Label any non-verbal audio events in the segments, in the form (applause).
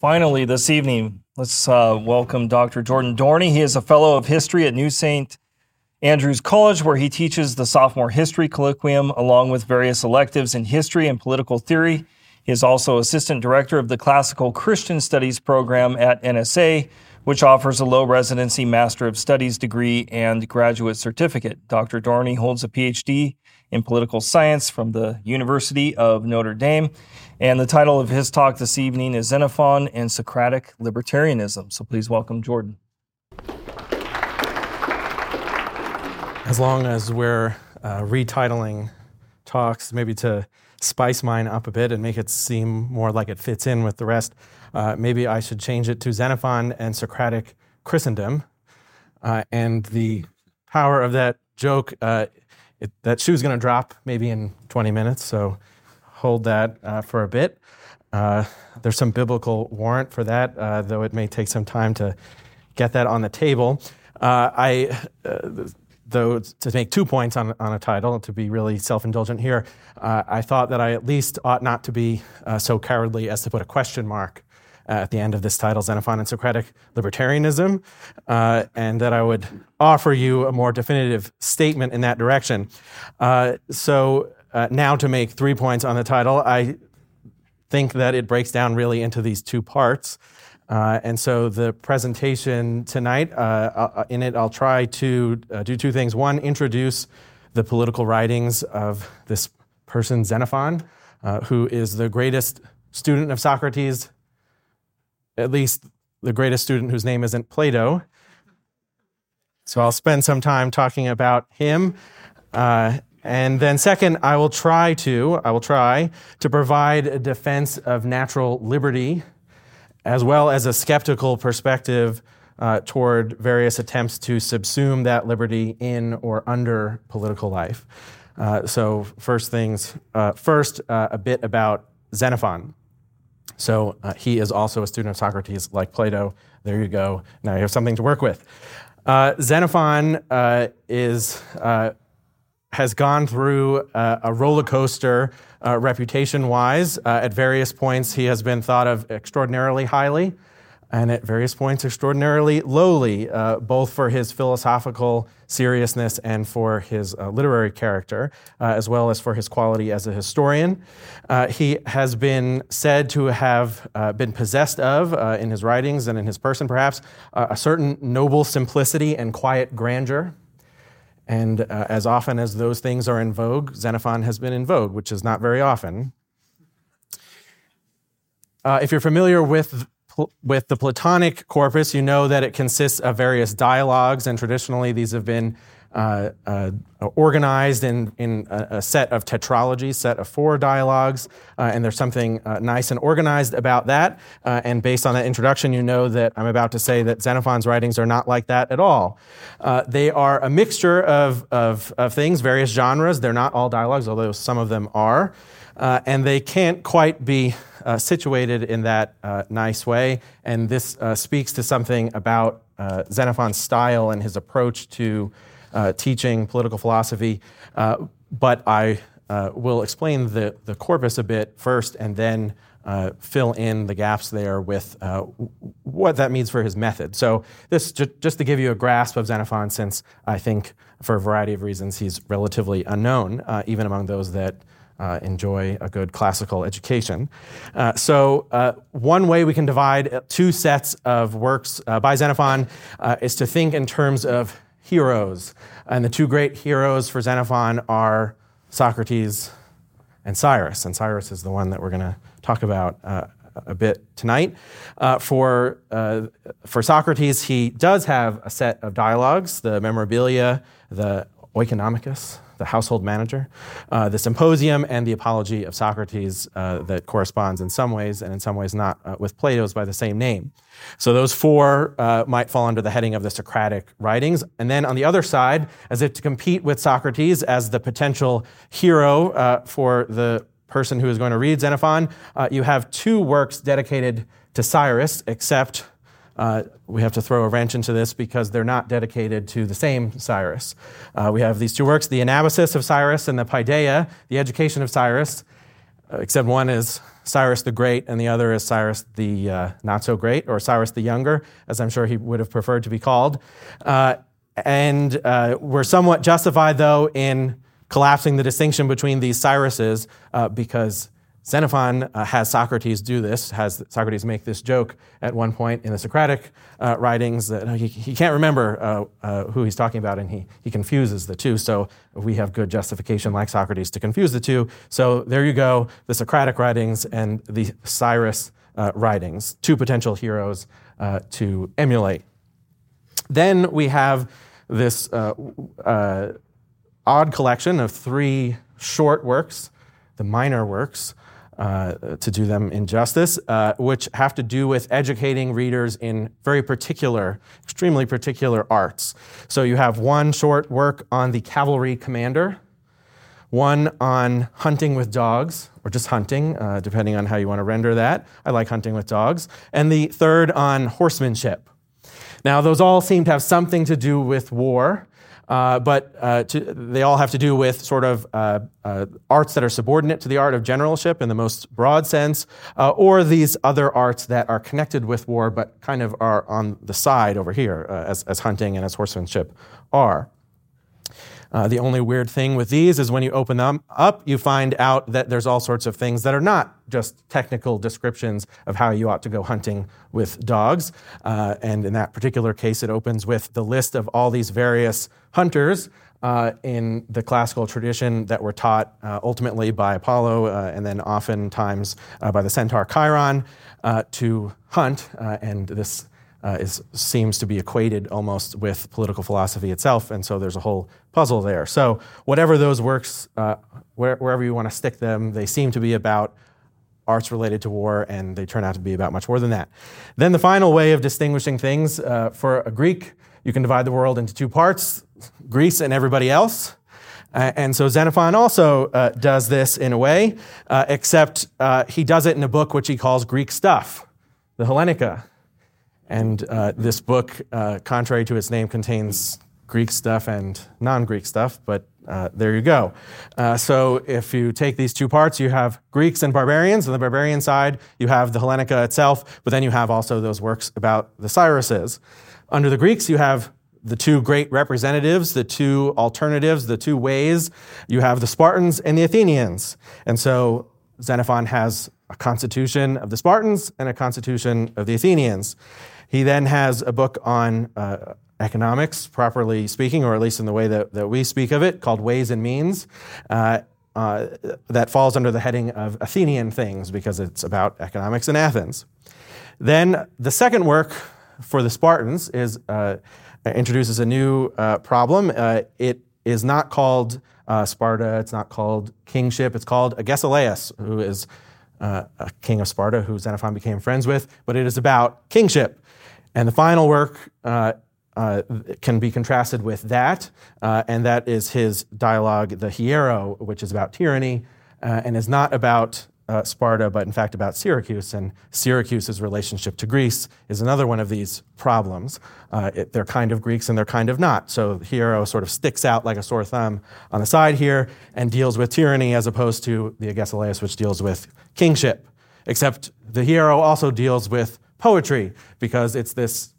Finally, this evening, let's uh, welcome Dr. Jordan Dorney. He is a fellow of history at New St. Andrews College, where he teaches the sophomore history colloquium along with various electives in history and political theory. He is also assistant director of the classical Christian studies program at NSA, which offers a low residency Master of Studies degree and graduate certificate. Dr. Dorney holds a PhD in political science from the University of Notre Dame and the title of his talk this evening is Xenophon and Socratic Libertarianism. So please welcome Jordan. As long as we're uh, retitling talks, maybe to spice mine up a bit and make it seem more like it fits in with the rest, uh, maybe I should change it to Xenophon and Socratic Christendom. Uh, and the power of that joke, uh, it, that shoe's going to drop maybe in 20 minutes. So hold that uh, for a bit. Uh, there's some biblical warrant for that, uh, though it may take some time to get that on the table. Uh, I, uh, though, to make two points on, on a title, to be really self indulgent here, uh, I thought that I at least ought not to be so cowardly as to put a question mark at the end of this title, Xenophon and Socratic Libertarianism, uh, and that I would offer you a more definitive statement in that direction. Uh, so, uh, now to make three points on the title, I think that it breaks down really into these two parts. Uh, and so the presentation tonight, uh, uh in it, I'll try to uh, do two things. One, introduce the political writings of this person, Xenophon, uh, who is the greatest student of Socrates, at least the greatest student whose name isn't Plato. So I'll spend some time talking about him. Uh, and then second, I will try to, I will try to provide a defense of natural liberty as well as a skeptical perspective uh, toward various attempts to subsume that liberty in or under political life. Uh, so, first things uh, first, uh, a bit about Xenophon. So, uh, he is also a student of Socrates, like Plato. There you go. Now you have something to work with. Uh, Xenophon is has gone through uh, a roller coaster uh, reputation wise. Uh, at various points, he has been thought of extraordinarily highly, and at various points, extraordinarily lowly, uh, both for his philosophical seriousness and for his uh, literary character, uh, as well as for his quality as a historian. he has been said to have been possessed of, in his writings and in his person perhaps, a certain noble simplicity and quiet grandeur. And uh, as often as those things are in vogue, Xenophon has been in vogue, which is not very often. Uh, if you're familiar with, with the Platonic corpus, you know that it consists of various dialogues, and traditionally these have been uh, uh, organized in, in a, a, set of tetralogies, set of four dialogues, uh, and there's something uh, nice and organized about that. Uh, and based on that introduction, you know that I'm about to say that Xenophon's writings are not like that at all. Uh, they are a mixture of, of, of, things, various genres. They're not all dialogues, although some of them are. And they can't quite be situated in that nice way. And this speaks to something about Xenophon's style and his approach to uh, teaching political philosophy, uh, but I uh, will explain the, the corpus a bit first and then uh, fill in the gaps there with uh, what that means for his method. So, this ju- just to give you a grasp of Xenophon, since I think for a variety of reasons he's relatively unknown, uh, even among those that uh, enjoy a good classical education. Uh, so, uh, one way we can divide two sets of works by Xenophon is to think in terms of heroes. And the two great heroes for Xenophon are Socrates and Cyrus. And Cyrus is the one that we're going to talk about uh, a bit tonight. Uh, for, uh, for Socrates, he does have a set of dialogues the Memorabilia, the Oikonomicus, the household manager, uh, the symposium, and the apology of Socrates uh, that corresponds in some ways and in some ways not uh, with Plato's by the same name. So those four uh, might fall under the heading of the Socratic writings. And then on the other side, as if to compete with Socrates as the potential hero uh, for the person who is going to read Xenophon, uh, you have two works dedicated to Cyrus, except uh, we have to throw a wrench into this because they're not dedicated to the same Cyrus. Uh, we have these two works, the Anabasis of Cyrus and the Paideia, the Education of Cyrus, uh, except one is Cyrus the Great, and the other is Cyrus the uh, Not So Great, or Cyrus the Younger, as I'm sure he would have preferred to be called. Uh, and uh, we're somewhat justified, though, in collapsing the distinction between these Cyruses uh, because Xenophon uh, has Socrates do this, has Socrates make this joke at one point in the Socratic uh, writings that he, he can't remember uh, uh, who he's talking about and he, he confuses the two. So we have good justification, like Socrates, to confuse the two. So there you go the Socratic writings and the Cyrus uh, writings, two potential heroes uh, to emulate. Then we have this odd collection of three short works, the minor works uh, to do them injustice, uh, which have to do with educating readers in very particular, extremely particular arts. So you have one short work on the cavalry commander, one on hunting with dogs, or just hunting, uh, depending on how you want to render that. I like hunting with dogs. And the third on horsemanship. Now, those all seem to have something to do with war. Uh, but uh, to, they all have to do with sort of uh, uh, arts that are subordinate to the art of generalship in the most broad sense, uh, or these other arts that are connected with war but kind of are on the side over here, as, as hunting and as horsemanship are. Uh, the only weird thing with these is when you open them up, you find out that there's all sorts of things that are not just technical descriptions of how you ought to go hunting with dogs. Uh, and in that particular case, it opens with the list of all these various hunters uh, in the classical tradition that were taught uh, ultimately by Apollo uh, and then oftentimes uh, by the centaur Chiron to hunt. And this uh, is, seems to be equated almost with political philosophy itself, and so there's a whole puzzle there. So, whatever those works, uh, where, wherever you want to stick them, they seem to be about arts related to war, and they turn out to be about much more than that. Then, the final way of distinguishing things uh, for a Greek, you can divide the world into two parts Greece and everybody else. Uh, and so Xenophon also uh, does this in a way, uh, except uh, he does it in a book which he calls Greek Stuff, the Hellenica. And this book, contrary to its name, contains Greek stuff and non Greek stuff, but uh, there you go. Uh, so if you take these two parts, you have Greeks and barbarians. On the barbarian side, you have the Hellenica itself, but then you have also those works about the Cyruses. Under the Greeks, you have the two great representatives, the two alternatives, the two ways. You have the Spartans and the Athenians. And so Xenophon has a constitution of the Spartans and a constitution of the Athenians. He then has a book on uh, economics, properly speaking, or at least in the way that, that we speak of it, called Ways and Means. Uh, uh, that falls under the heading of Athenian things because it's about economics in Athens. Then the second work for the Spartans is uh, introduces a new uh, problem. Uh, it is not called Sparta. It's not called kingship. It's called Agesilaus, who is a king of Sparta, who Xenophon became friends with. But it is about kingship. And the final work uh, can be contrasted with that, uh, and that is his dialogue, The Hiero, which is about tyranny uh, and is not about uh, Sparta, but in fact about Syracuse. And Syracuse's relationship to Greece is another one of these problems. Uh, it, they're kind of Greeks and they're kind of not. So Hiero sort of sticks out like a sore thumb on the side here and deals with tyranny as opposed to the Agesilaus, which deals with kingship. Except the Hiero also deals with poetry because it's this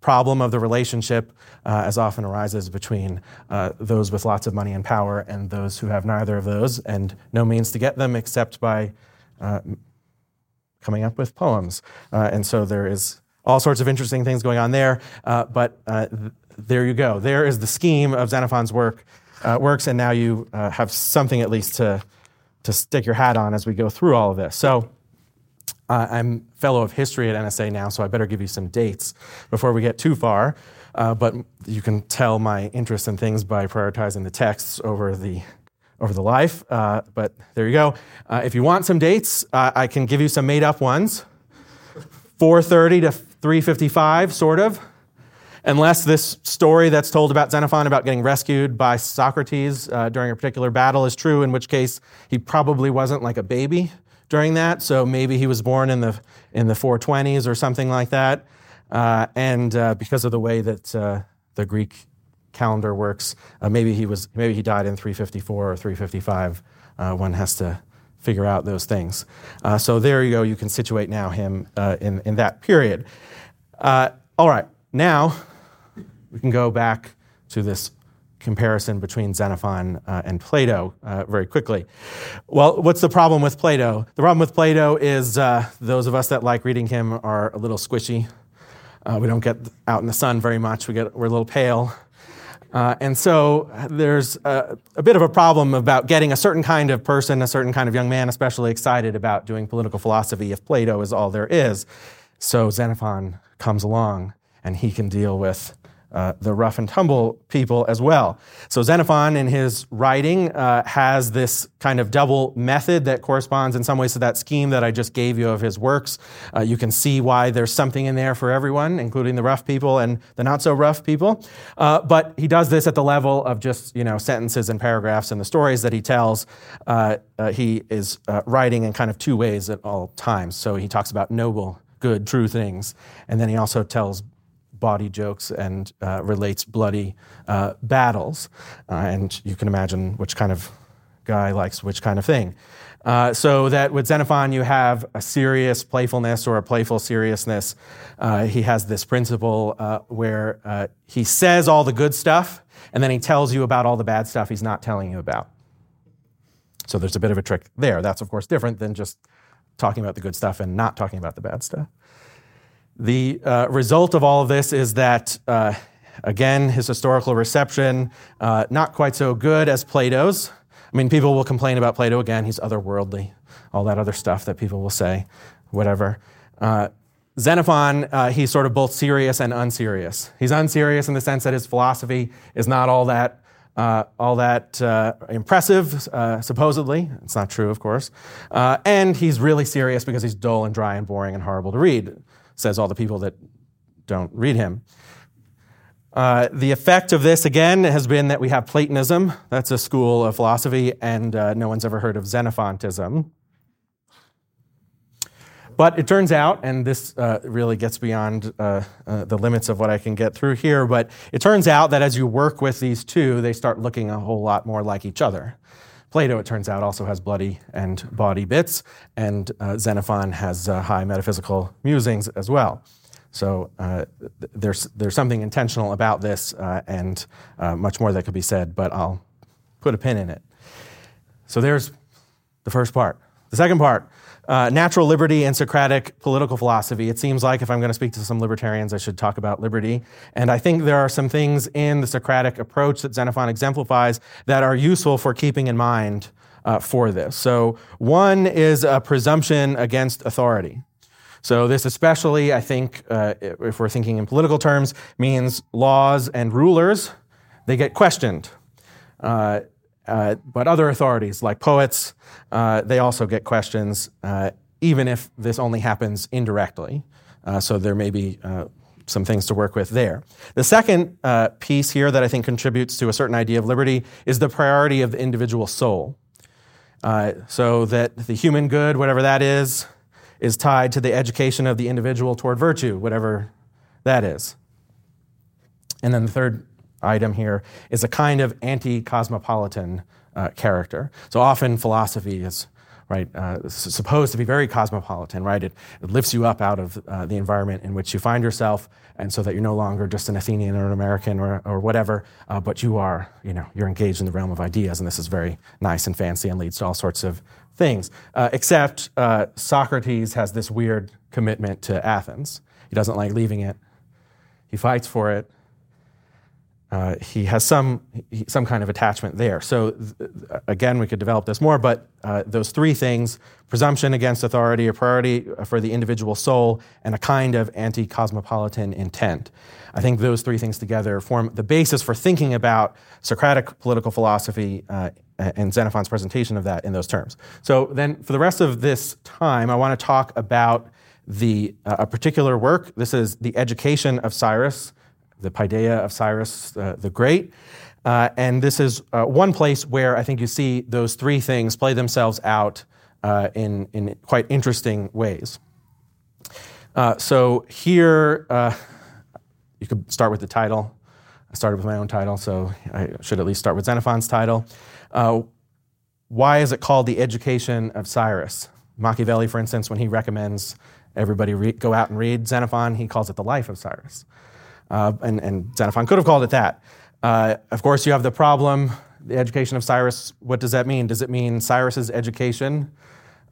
problem of the relationship uh, as often arises between uh, those with lots of money and power and those who have neither of those and no means to get them except by uh, coming up with poems. Uh, and so there is all sorts of interesting things going on there. Uh, but uh, th- there you go. There is the scheme of Xenophon's work works, and now you have something at least to to stick your hat on as we go through all of this. So. Uh, I'm fellow of history at NSA now, so I better give you some dates before we get too far. Uh, but you can tell my interest in things by prioritizing the texts over the over the life. Uh, but there you go. Uh, if you want some dates, I can give you some made up ones. 430 to 355, sort of. Unless this story that's told about Xenophon about getting rescued by Socrates uh, during a particular battle is true, in which case he probably wasn't like a baby during that. So maybe he was born in the in the 420s or something like that. Uh, and uh, because of the way that uh, the Greek calendar works, uh, maybe he was maybe he died in 354 or 355. Uh, one has to figure out those things. Uh, so there you go. You can situate now him in, in that period. All right, now we can go back to this comparison between Xenophon uh, and Plato uh, very quickly. Well, what's the problem with Plato? The problem with Plato is uh, those of us that like reading him are a little squishy. we don't get out in the sun very much. We get, we're a little pale. Uh, and so there's a, a, bit of a problem about getting a certain kind of person, a certain kind of young man, especially excited about doing political philosophy if Plato is all there is. So Xenophon comes along and he can deal with uh, the rough and tumble people as well. So Xenophon, in his writing, uh, has this kind of double method that corresponds in some ways to that scheme that I just gave you of his works. Uh, you can see why there's something in there for everyone, including the rough people and the not so rough people. Uh, but he does this at the level of just you know sentences and paragraphs and the stories that he tells. Uh, he is writing in kind of two ways at all times. So he talks about noble good, true things. And then he also tells body jokes and uh, relates bloody uh, battles. Uh, and you can imagine which kind of guy likes which kind of thing. Uh, so that with Xenophon, you have a serious playfulness or a playful seriousness. Uh, he has this principle where he says all the good stuff, and then he tells you about all the bad stuff he's not telling you about. So there's a bit of a trick there. That's, of course, different than just talking about the good stuff and not talking about the bad stuff. The uh, result of all of this is that, uh, again, his historical reception, uh, not quite so good as Plato's. I mean, people will complain about Plato again, he's otherworldly, all that other stuff that people will say, whatever. Uh, Xenophon, uh, he's sort of both serious and unserious. He's unserious in the sense that his philosophy is not all that uh, all that impressive, supposedly. It's not true, of course. And he's really serious because he's dull and dry and boring and horrible to read says all the people that don't read him. Uh, the effect of this, again, has been that we have Platonism. That's a school of philosophy, and uh, no one's ever heard of Xenophontism. But it turns out, and this uh, really gets beyond uh, uh, the limits of what I can get through here, but it turns out that as you work with these two, they start looking a whole lot more like each other. Plato, it turns out, also has bloody and body bits, and uh, Xenophon has uh, high metaphysical musings as well. So uh, th- there's, there's something intentional about this, uh, and uh, much more that could be said, but I'll put a pin in it. So there's the first part. The second part uh, natural liberty and Socratic political philosophy. It seems like if I'm going to speak to some libertarians, I should talk about liberty. And I think there are some things in the Socratic approach that Xenophon exemplifies that are useful for keeping in mind uh, for this. So, one is a presumption against authority. So, this especially, I think, uh, if we're thinking in political terms, means laws and rulers, they get questioned. Uh, uh, but other authorities, like poets, uh, they also get questions, uh, even if this only happens indirectly. Uh, so there may be uh, some things to work with there. The second piece here that I think contributes to a certain idea of liberty is the priority of the individual soul. so that the human good, whatever that is, is tied to the education of the individual toward virtue, whatever that is. And then the third item here is a kind of anti cosmopolitan uh, character. So often philosophy is right uh, supposed to be very cosmopolitan right? It, it lifts you up out of uh, the environment in which you find yourself and so that you're no longer just an athenian or an american or, or whatever uh, but you are you know you're engaged in the realm of ideas and this is very nice and fancy and leads to all sorts of things. Uh, except uh, socrates has this weird commitment to athens. He doesn't like leaving it. He fights for it uh, he has some, some kind of attachment there. So, th- again, we could develop this more, but uh, those three things presumption against authority, a priority for the individual soul, and a kind of anti cosmopolitan intent. I think those three things together form the basis for thinking about Socratic political philosophy uh, and Xenophon's presentation of that in those terms. So, then for the rest of this time, I want to talk about the, uh, a particular work. This is The Education of Cyrus the Paideia of Cyrus uh, the Great. Uh, and this is uh, one place where I think you see those three things play themselves out uh, in, in quite interesting ways. Uh, so here, uh, you could start with the title. I started with my own title, so I should at least start with Xenophon's title. why is it called the education of Cyrus? Machiavelli, for instance, when he recommends everybody re- go out and read Xenophon, he calls it the life of Cyrus. Uh, and, and, Xenophon could have called it that. Uh, of course, you have the problem the education of Cyrus. What does that mean? Does it mean Cyrus's education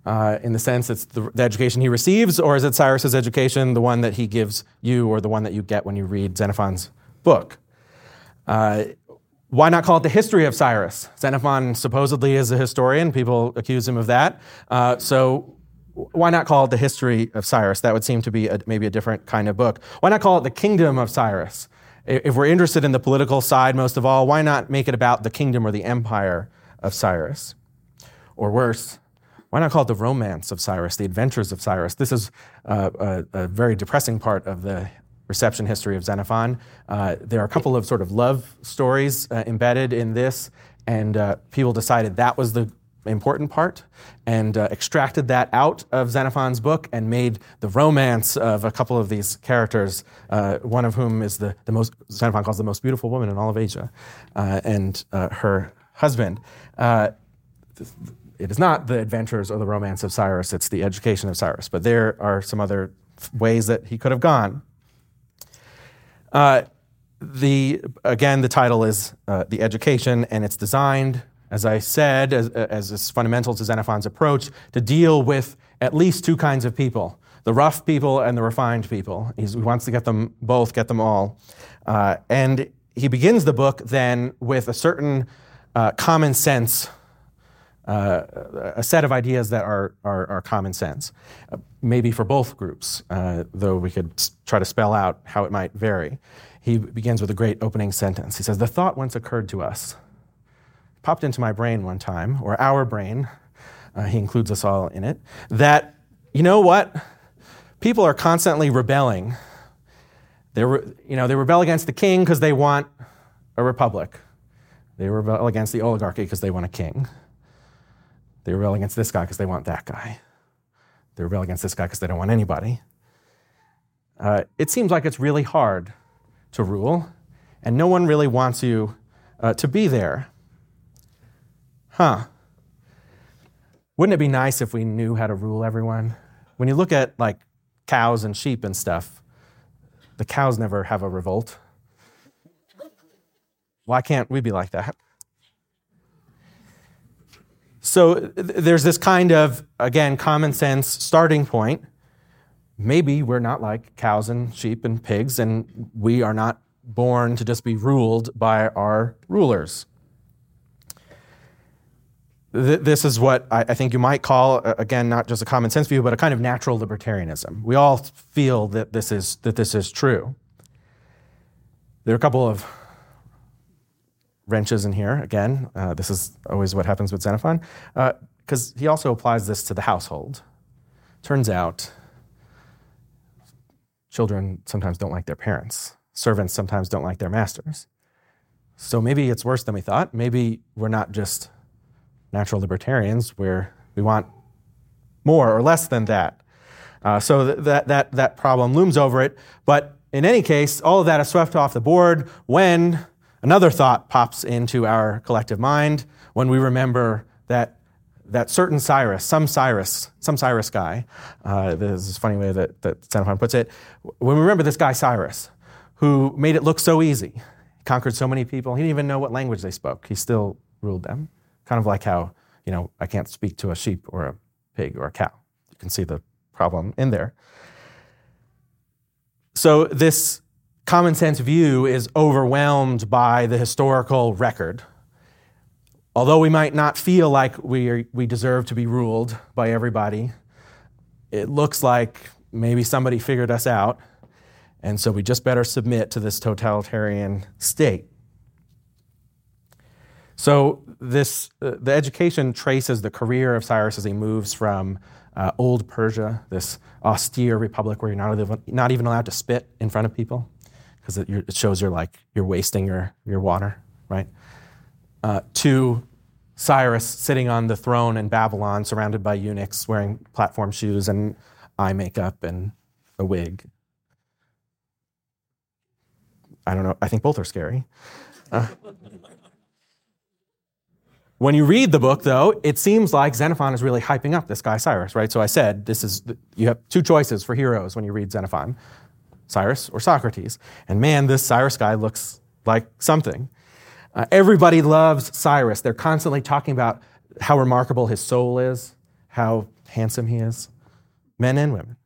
uh, in the sense it's the, the, education he receives, or is it Cyrus's education, the one that he gives you, or the one that you get when you read Xenophon's book? Uh, why not call it the history of Cyrus? Xenophon supposedly is a historian. People accuse him of that. Uh, so why not call it the history of Cyrus? That would seem to be a, maybe a different kind of book. Why not call it the kingdom of Cyrus? If we're interested in the political side most of all, why not make it about the kingdom or the empire of Cyrus? Or worse, why not call it the romance of Cyrus, the adventures of Cyrus? This is uh, a, a, very depressing part of the reception history of Xenophon. Uh, there are a couple of sort of love stories uh, embedded in this, and uh, people decided that was the important part and uh, extracted that out of Xenophon's book and made the romance of a couple of these characters, uh, one of whom is the, the most, Xenophon calls the most beautiful woman in all of Asia, uh, and her husband. it is not the adventures or the romance of Cyrus, it's the education of Cyrus. But there are some other ways that he could have gone. Uh, the again, the title is uh, the education, and it's designed, as I said, as, as is fundamental to Xenophon's approach, to deal with at least two kinds of people: the rough people and the refined people. He's, he wants to get them both, get them all, uh, and he begins the book then with a certain uh, common sense uh, a set of ideas that are, are, are common sense, uh, maybe for both groups, uh, though we could try to spell out how it might vary. He begins with a great opening sentence. He says, The thought once occurred to us, popped into my brain one time, or our brain, uh, he includes us all in it, that, you know what? People are constantly rebelling. They, re- you know, they rebel against the king because they want a republic. They rebel against the oligarchy because they want a king. They rebel against this guy because they want that guy. They rebel against this guy because they don't want anybody. Uh, it seems like it's really hard to rule, and no one really wants you uh, to be there. Huh. Wouldn't it be nice if we knew how to rule everyone? When you look at like cows and sheep and stuff, the cows never have a revolt. Why can't we be like that? So there's this kind of, again, common sense starting point. Maybe we're not like cows and sheep and pigs, and we are not born to just be ruled by our rulers. This is what I think you might call, again, not just a common sense view, but a kind of natural libertarianism. We all feel that this is, that this is true. There are a couple of wrenches in here again. Uh, this is always what happens with Xenophon, because uh, he also applies this to the household. Turns out, children sometimes don't like their parents, servants sometimes don't like their masters. So maybe it's worse than we thought. Maybe we're not just natural libertarians, where we want more or less than that. Uh, so th- that, that, that problem looms over it. But in any case, all of that is swept off the board when Another thought pops into our collective mind when we remember that that certain Cyrus, some Cyrus, some Cyrus guy, uh, this is a funny way that, that Xenophon puts it, when we remember this guy Cyrus, who made it look so easy, conquered so many people, he didn't even know what language they spoke, he still ruled them. Kind of like how, you know, I can't speak to a sheep or a pig or a cow. You can see the problem in there. So this common sense view is overwhelmed by the historical record. Although we might not feel like we, are, we deserve to be ruled by everybody, it looks like maybe somebody figured us out, and so we just better submit to this totalitarian state. So, this, uh, the education traces the career of Cyrus as he moves from uh, old Persia, this austere republic where you're not, not even allowed to spit in front of people, because it, it, shows you're like you're wasting your, your water, right? Uh, to Cyrus sitting on the throne in Babylon, surrounded by eunuchs wearing platform shoes and eye makeup and a wig. I don't know. I think both are scary. Uh, When you read the book, though, it seems like Xenophon is really hyping up this guy Cyrus, right? So I said this is you have two choices for heroes when you read Xenophon, Cyrus or Socrates. And man, this Cyrus guy looks like something. Uh, everybody loves Cyrus. They're constantly talking about how remarkable his soul is, how handsome he is, men and women,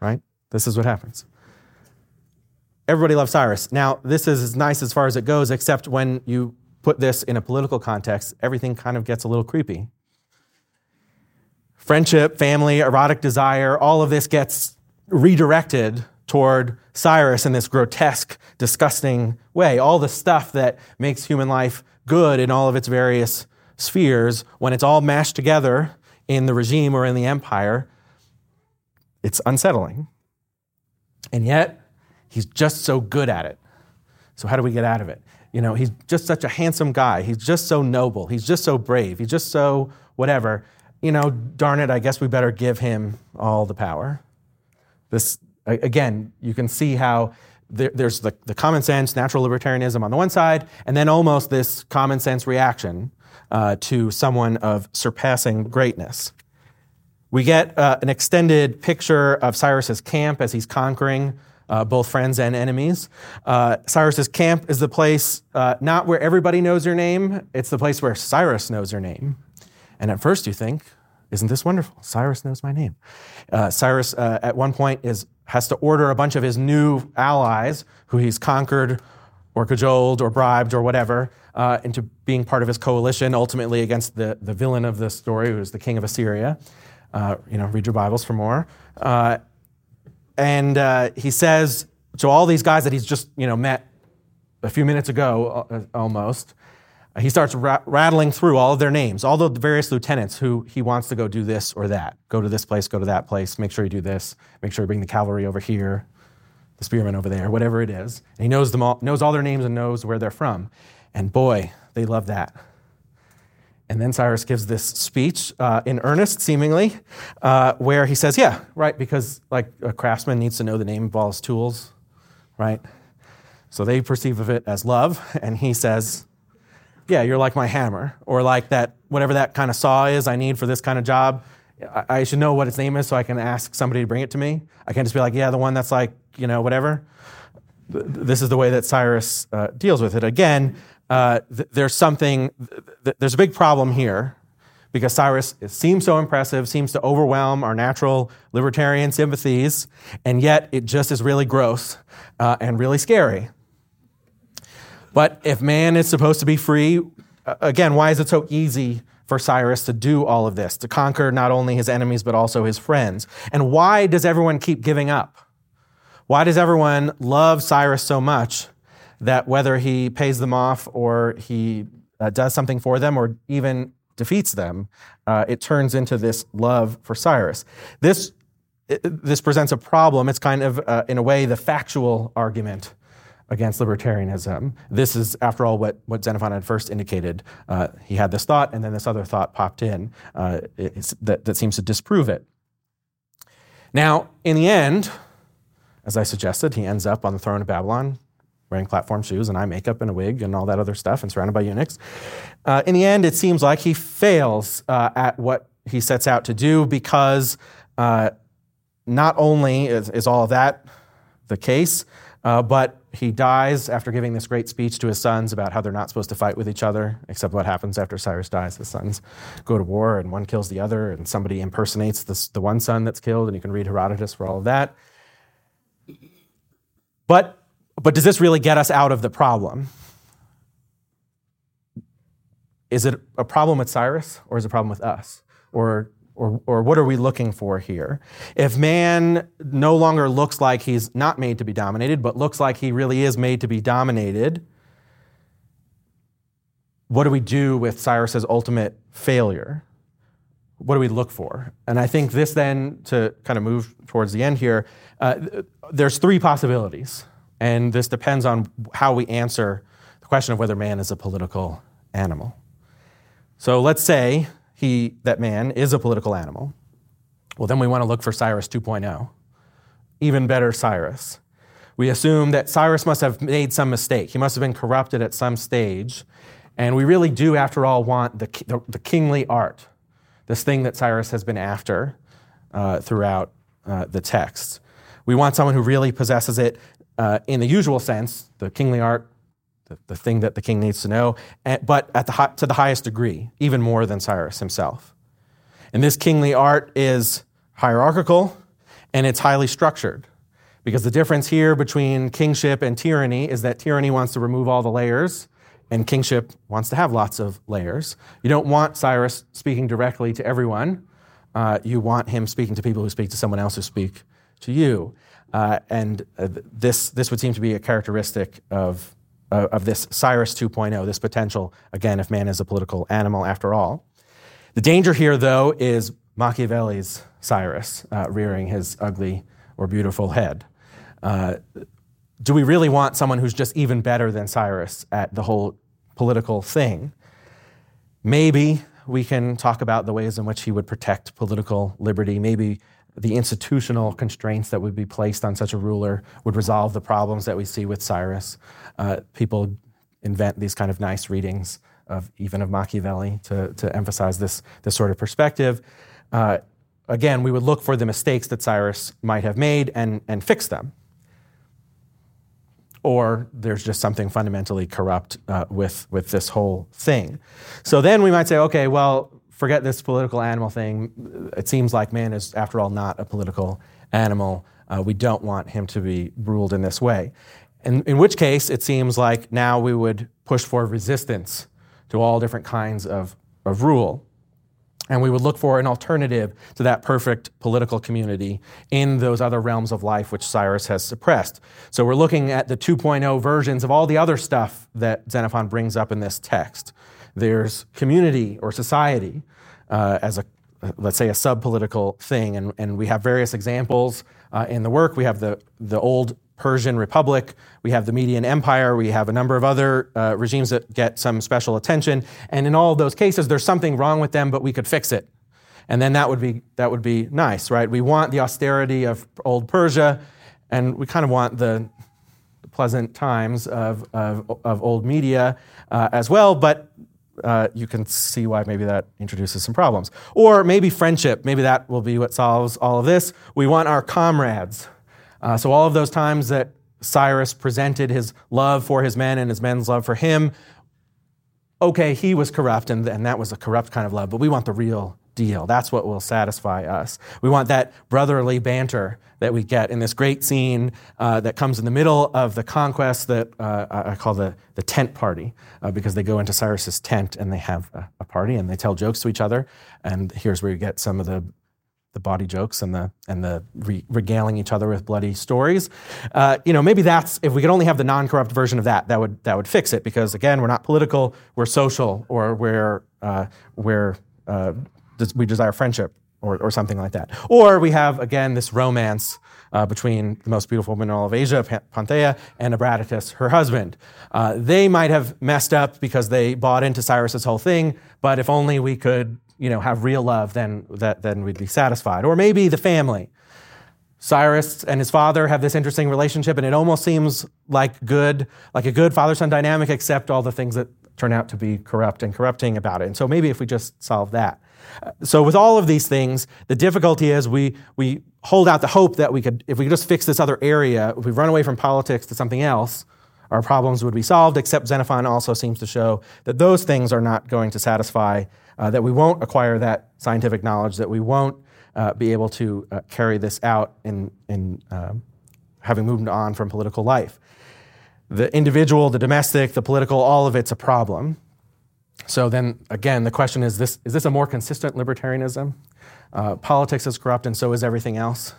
right? This is what happens. Everybody loves Cyrus. Now, this is as nice as far as it goes, except when you put this in a political context, everything kind of gets a little creepy. Friendship, family, erotic desire, all of this gets redirected toward Cyrus in this grotesque, disgusting way. All the stuff that makes human life good in all of its various spheres, when it's all mashed together in the regime or in the empire, it's unsettling. And yet, he's just so good at it. So, how do we get out of it? You know, he's just such a handsome guy. He's just so noble. He's just so brave. He's just so whatever. You know, darn it, I guess we better give him all the power. This, again, you can see how there's the, the, common sense, natural libertarianism on the one side, and then almost this common sense reaction uh, to someone of surpassing greatness. We get uh, an extended picture of Cyrus's camp as he's conquering uh, both friends and enemies. Uh, Cyrus's camp is the place uh, not where everybody knows your name, it's the place where Cyrus knows your name. And at first you think, isn't this wonderful? Cyrus knows my name. Uh, Cyrus, uh, at one point, is, has to order a bunch of his new allies, who he's conquered or cajoled or bribed or whatever, uh, into being part of his coalition, ultimately against the, the villain of the story, who is the king of Assyria. you know, read your Bibles for more. And uh, he says to all these guys that he's just you know met a few minutes ago, uh, almost, uh, he starts ra- rattling through all of their names, all the various lieutenants who he wants to go do this or that. Go to this place, go to that place, make sure you do this, make sure you bring the cavalry over here, the spearmen over there, whatever it is. And he knows them all, knows all their names and knows where they're from. And boy, they love that. And then Cyrus gives this speech uh, in earnest, seemingly, uh, where he says, Yeah, right, because like a craftsman needs to know the name of all his tools, right? So they perceive of it as love, and he says, Yeah, you're like my hammer, or like that, whatever that kind of saw is I need for this kind of job. I, should know what its name is so I can ask somebody to bring it to me. I can't just be like, Yeah, the one that's like, you know, whatever. This is the way that Cyrus uh, deals with it. Again, uh, th- there's something, th- there's a big problem here because Cyrus seems so impressive, seems to overwhelm our natural libertarian sympathies, and yet it just is really gross uh, and really scary. But if man is supposed to be free, again, why is it so easy for Cyrus to do all of this, to conquer not only his enemies, but also his friends? And why does everyone keep giving up? Why does everyone love Cyrus so much that whether he pays them off or he uh, does something for them or even defeats them, uh, it turns into this love for Cyrus. This, this presents a problem. It's kind of, uh, in a way, the factual argument against libertarianism. This is, after all, what, what Xenophon had first indicated. Uh, he had this thought, and then this other thought popped in uh, that, that seems to disprove it. Now, in the end, as I suggested, he ends up on the throne of Babylon, wearing platform shoes and eye makeup and a wig and all that other stuff and surrounded by eunuchs. Uh, in the end, it seems like he fails uh, at what he sets out to do because uh, not only is, is, all of that the case, uh, but he dies after giving this great speech to his sons about how they're not supposed to fight with each other, except what happens after Cyrus dies. The sons go to war and one kills the other, and somebody impersonates this, the one son that's killed, and you can read Herodotus for all of that. But but does this really get us out of the problem? Is it a problem with Cyrus or is it a problem with us? Or, or, or what are we looking for here? If man no longer looks like he's not made to be dominated, but looks like he really is made to be dominated, what do we do with Cyrus's ultimate failure? What do we look for? And I think this then, to kind of move towards the end here, uh, there's three possibilities. And this depends on how we answer the question of whether man is a political animal. So let's say he, that man is a political animal. Well, then we want to look for Cyrus 2.0. Even better, Cyrus. We assume that Cyrus must have made some mistake. He must have been corrupted at some stage. And we really do, after all, want the, the, the kingly art, this thing that Cyrus has been after uh, throughout uh, the text. We want someone who really possesses it uh, in the usual sense, the kingly art, the, the thing that the king needs to know, but at the, to the highest degree, even more than Cyrus himself. And this kingly art is hierarchical and it's highly structured. Because the difference here between kingship and tyranny is that tyranny wants to remove all the layers, and kingship wants to have lots of layers. You don't want Cyrus speaking directly to everyone. Uh, you want him speaking to people who speak to someone else who speak to you. Uh, and uh, this, this would seem to be a characteristic of, uh, of this Cyrus 2.0, this potential, again, if man is a political animal after all. The danger here, though, is Machiavelli's Cyrus uh, rearing his ugly or beautiful head. Uh, do we really want someone who's just even better than Cyrus at the whole political thing? Maybe we can talk about the ways in which he would protect political liberty. Maybe the institutional constraints that would be placed on such a ruler would resolve the problems that we see with Cyrus. Uh, people invent these kind of nice readings of even of Machiavelli to, to emphasize this, this sort of perspective. Uh, again, we would look for the mistakes that Cyrus might have made and, and fix them. Or there's just something fundamentally corrupt uh, with, with this whole thing. So then we might say, okay, well, forget this political animal thing. It seems like man is, after all, not a political animal. Uh, we don't want him to be ruled in this way. In, in which case, it seems like now we would push for resistance to all different kinds of, of rule. And we would look for an alternative to that perfect political community in those other realms of life which Cyrus has suppressed. So we're looking at the 2.0 versions of all the other stuff that Xenophon brings up in this text. There's community or society uh, as a, let's say, a sub political thing. And, and we have various examples uh, in the work. We have the, the old Persian Republic, we have the Median Empire, we have a number of other uh, regimes that get some special attention. And in all those cases, there's something wrong with them, but we could fix it. And then that would be, that would be nice, right? We want the austerity of old Persia, and we kind of want the pleasant times of, of, of old Media uh, as well, but uh, you can see why maybe that introduces some problems. Or maybe friendship, maybe that will be what solves all of this. We want our comrades. Uh, so, all of those times that Cyrus presented his love for his men and his men's love for him, okay, he was corrupt, and, and that was a corrupt kind of love, but we want the real deal. That's what will satisfy us. We want that brotherly banter that we get in this great scene uh, that comes in the middle of the conquest that uh, I call the, the tent party, uh, because they go into Cyrus's tent and they have a, a, party and they tell jokes to each other. And here's where you get some of the the body jokes and the and the re- regaling each other with bloody stories. Uh, you know, maybe that's if we could only have the non-corrupt version of that, that would that would fix it. Because again, we're not political, we're social, or we're uh, we're uh, we desire friendship or, or something like that. Or we have, again, this romance uh, between the most beautiful woman in all of Asia, Panthea, and Abradatas, her husband. Uh, they might have messed up because they bought into Cyrus's whole thing, but if only we could you know, have real love, then, that, then we'd be satisfied. Or maybe the family. Cyrus and his father have this interesting relationship, and it almost seems like good, like a good father-son dynamic, except all the things that turn out to be corrupt and corrupting about it. And so maybe if we just solve that. So with all of these things, the difficulty is we we hold out the hope that we could, if we could just fix this other area, if we run away from politics to something else, our problems would be solved. Except Xenophon also seems to show that those things are not going to satisfy. Uh, that we won't acquire that scientific knowledge. That we won't uh, be able to uh, carry this out in in um, having moved on from political life. The individual, the domestic, the political, all of it's a problem. So then again, the question is this is this a more consistent libertarianism? Uh, politics is corrupt, and so is everything else.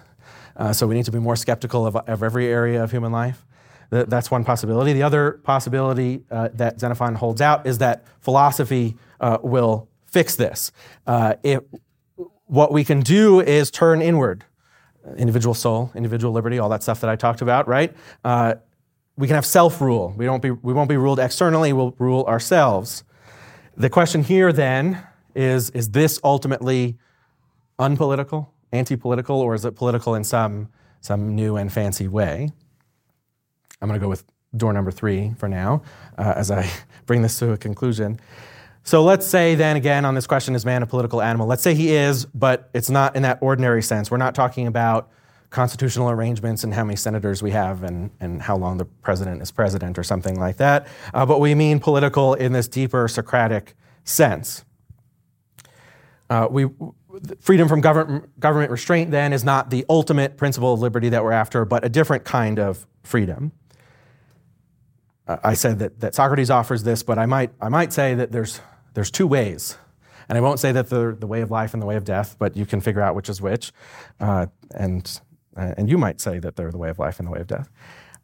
Uh, so we need to be more skeptical of, of every area of human life. that's one possibility. The other possibility uh, that Xenophon holds out is that philosophy uh, will fix this. Uh, it, what we can do is turn inward individual soul, individual liberty, all that stuff that I talked about, right? Uh, we can have self rule. We, don't be, we won't be ruled externally, we'll rule ourselves. The question here then is is this ultimately unpolitical, anti political, or is it political in some, some new and fancy way? I'm going to go with door number three for now, uh, as I (laughs) bring this to a conclusion. So let's say then again on this question is man a political animal? Let's say he is, but it's not in that ordinary sense. We're not talking about constitutional arrangements and how many senators we have and, and how long the president is president or something like that. Uh, but we mean political in this deeper Socratic sense. Uh, we, freedom from government, government restraint then is not the ultimate principle of liberty that we're after, but a different kind of freedom. Uh, I said that, that Socrates offers this, but I might, I might say that there's, there's two ways. And I won't say that they're the way of life and the way of death, but you can figure out which is which. Uh, and, and you might say that they're the way of life and the way of death.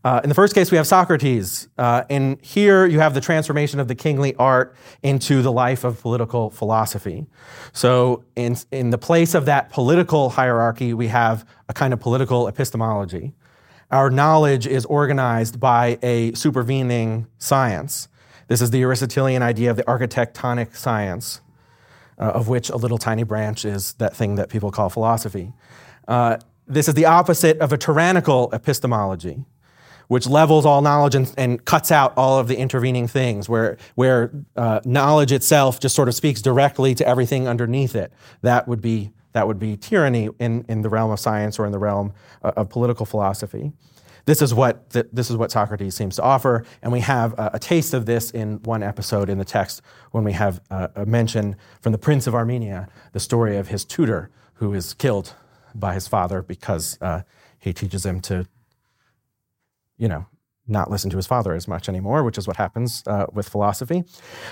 Uh, in the first case, we have Socrates. Uh, and here you have the transformation of the kingly art into the life of political philosophy. So, in, in the place of that political hierarchy, we have a kind of political epistemology. Our knowledge is organized by a supervening science. This is the Aristotelian idea of the architectonic science, uh, of which a little tiny branch is that thing that people call philosophy. Uh, this is the opposite of a tyrannical epistemology which levels all knowledge and, and, cuts out all of the intervening things, where, where uh, knowledge itself just sort of speaks directly to everything underneath it. That would be, that would be tyranny in, in the realm of science or in the realm uh, of political philosophy. This is, what, th- this is what Socrates seems to offer, and we have a, a, taste of this in one episode in the text when we have uh, a mention from the Prince of Armenia, the story of his tutor who is killed by his father because uh, he teaches him to you know, not listen to his father as much anymore, which is what happens uh, with philosophy.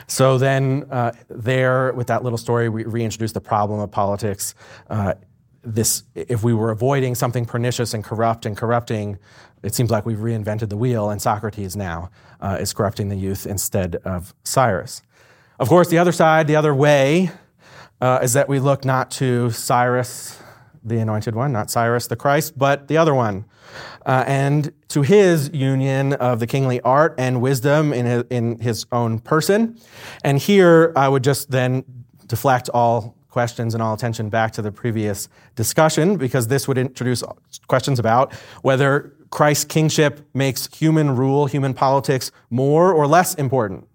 So then, uh, there, with that little story, we reintroduce the problem of politics. Uh, this, if we were avoiding something pernicious and corrupt and corrupting, it seems like we've reinvented the wheel, and Socrates now uh, is corrupting the youth instead of Cyrus. Of course, the other side, the other way, uh, is that we look not to Cyrus, the anointed one, not Cyrus the Christ, but the other one, uh, and to his union of the kingly art and wisdom in his, in his own person. And here I would just then deflect all questions and all attention back to the previous discussion because this would introduce questions about whether Christ's kingship makes human rule, human politics more or less important.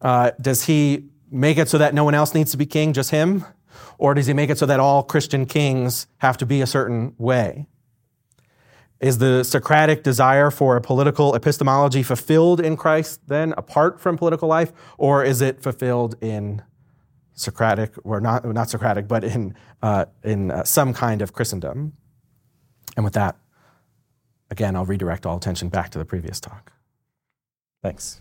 Uh, does he make it so that no one else needs to be king, just him? Or does he make it so that all Christian kings have to be a certain way? Is the Socratic desire for a political epistemology fulfilled in Christ then, apart from political life, or is it fulfilled in Socratic, or not, not Socratic, but in, uh, in uh, some kind of Christendom? And with that, again, I'll redirect all attention back to the previous talk. Thanks.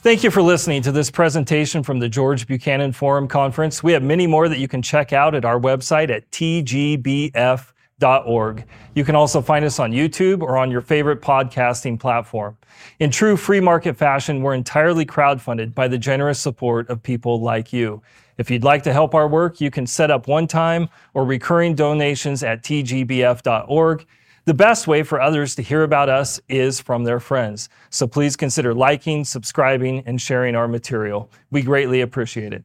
Thank you for listening to this presentation from the George Buchanan Forum Conference. We have many more that you can check out at our website at tgbf.org. You can also find us on YouTube or on your favorite podcasting platform. In true free market fashion, we're entirely crowdfunded by the generous support of people like you. If you'd like to help our work, you can set up one time or recurring donations at tgbf.org the best way for others to hear about us is from their friends. So please consider liking, subscribing, and sharing our material. We greatly appreciate it.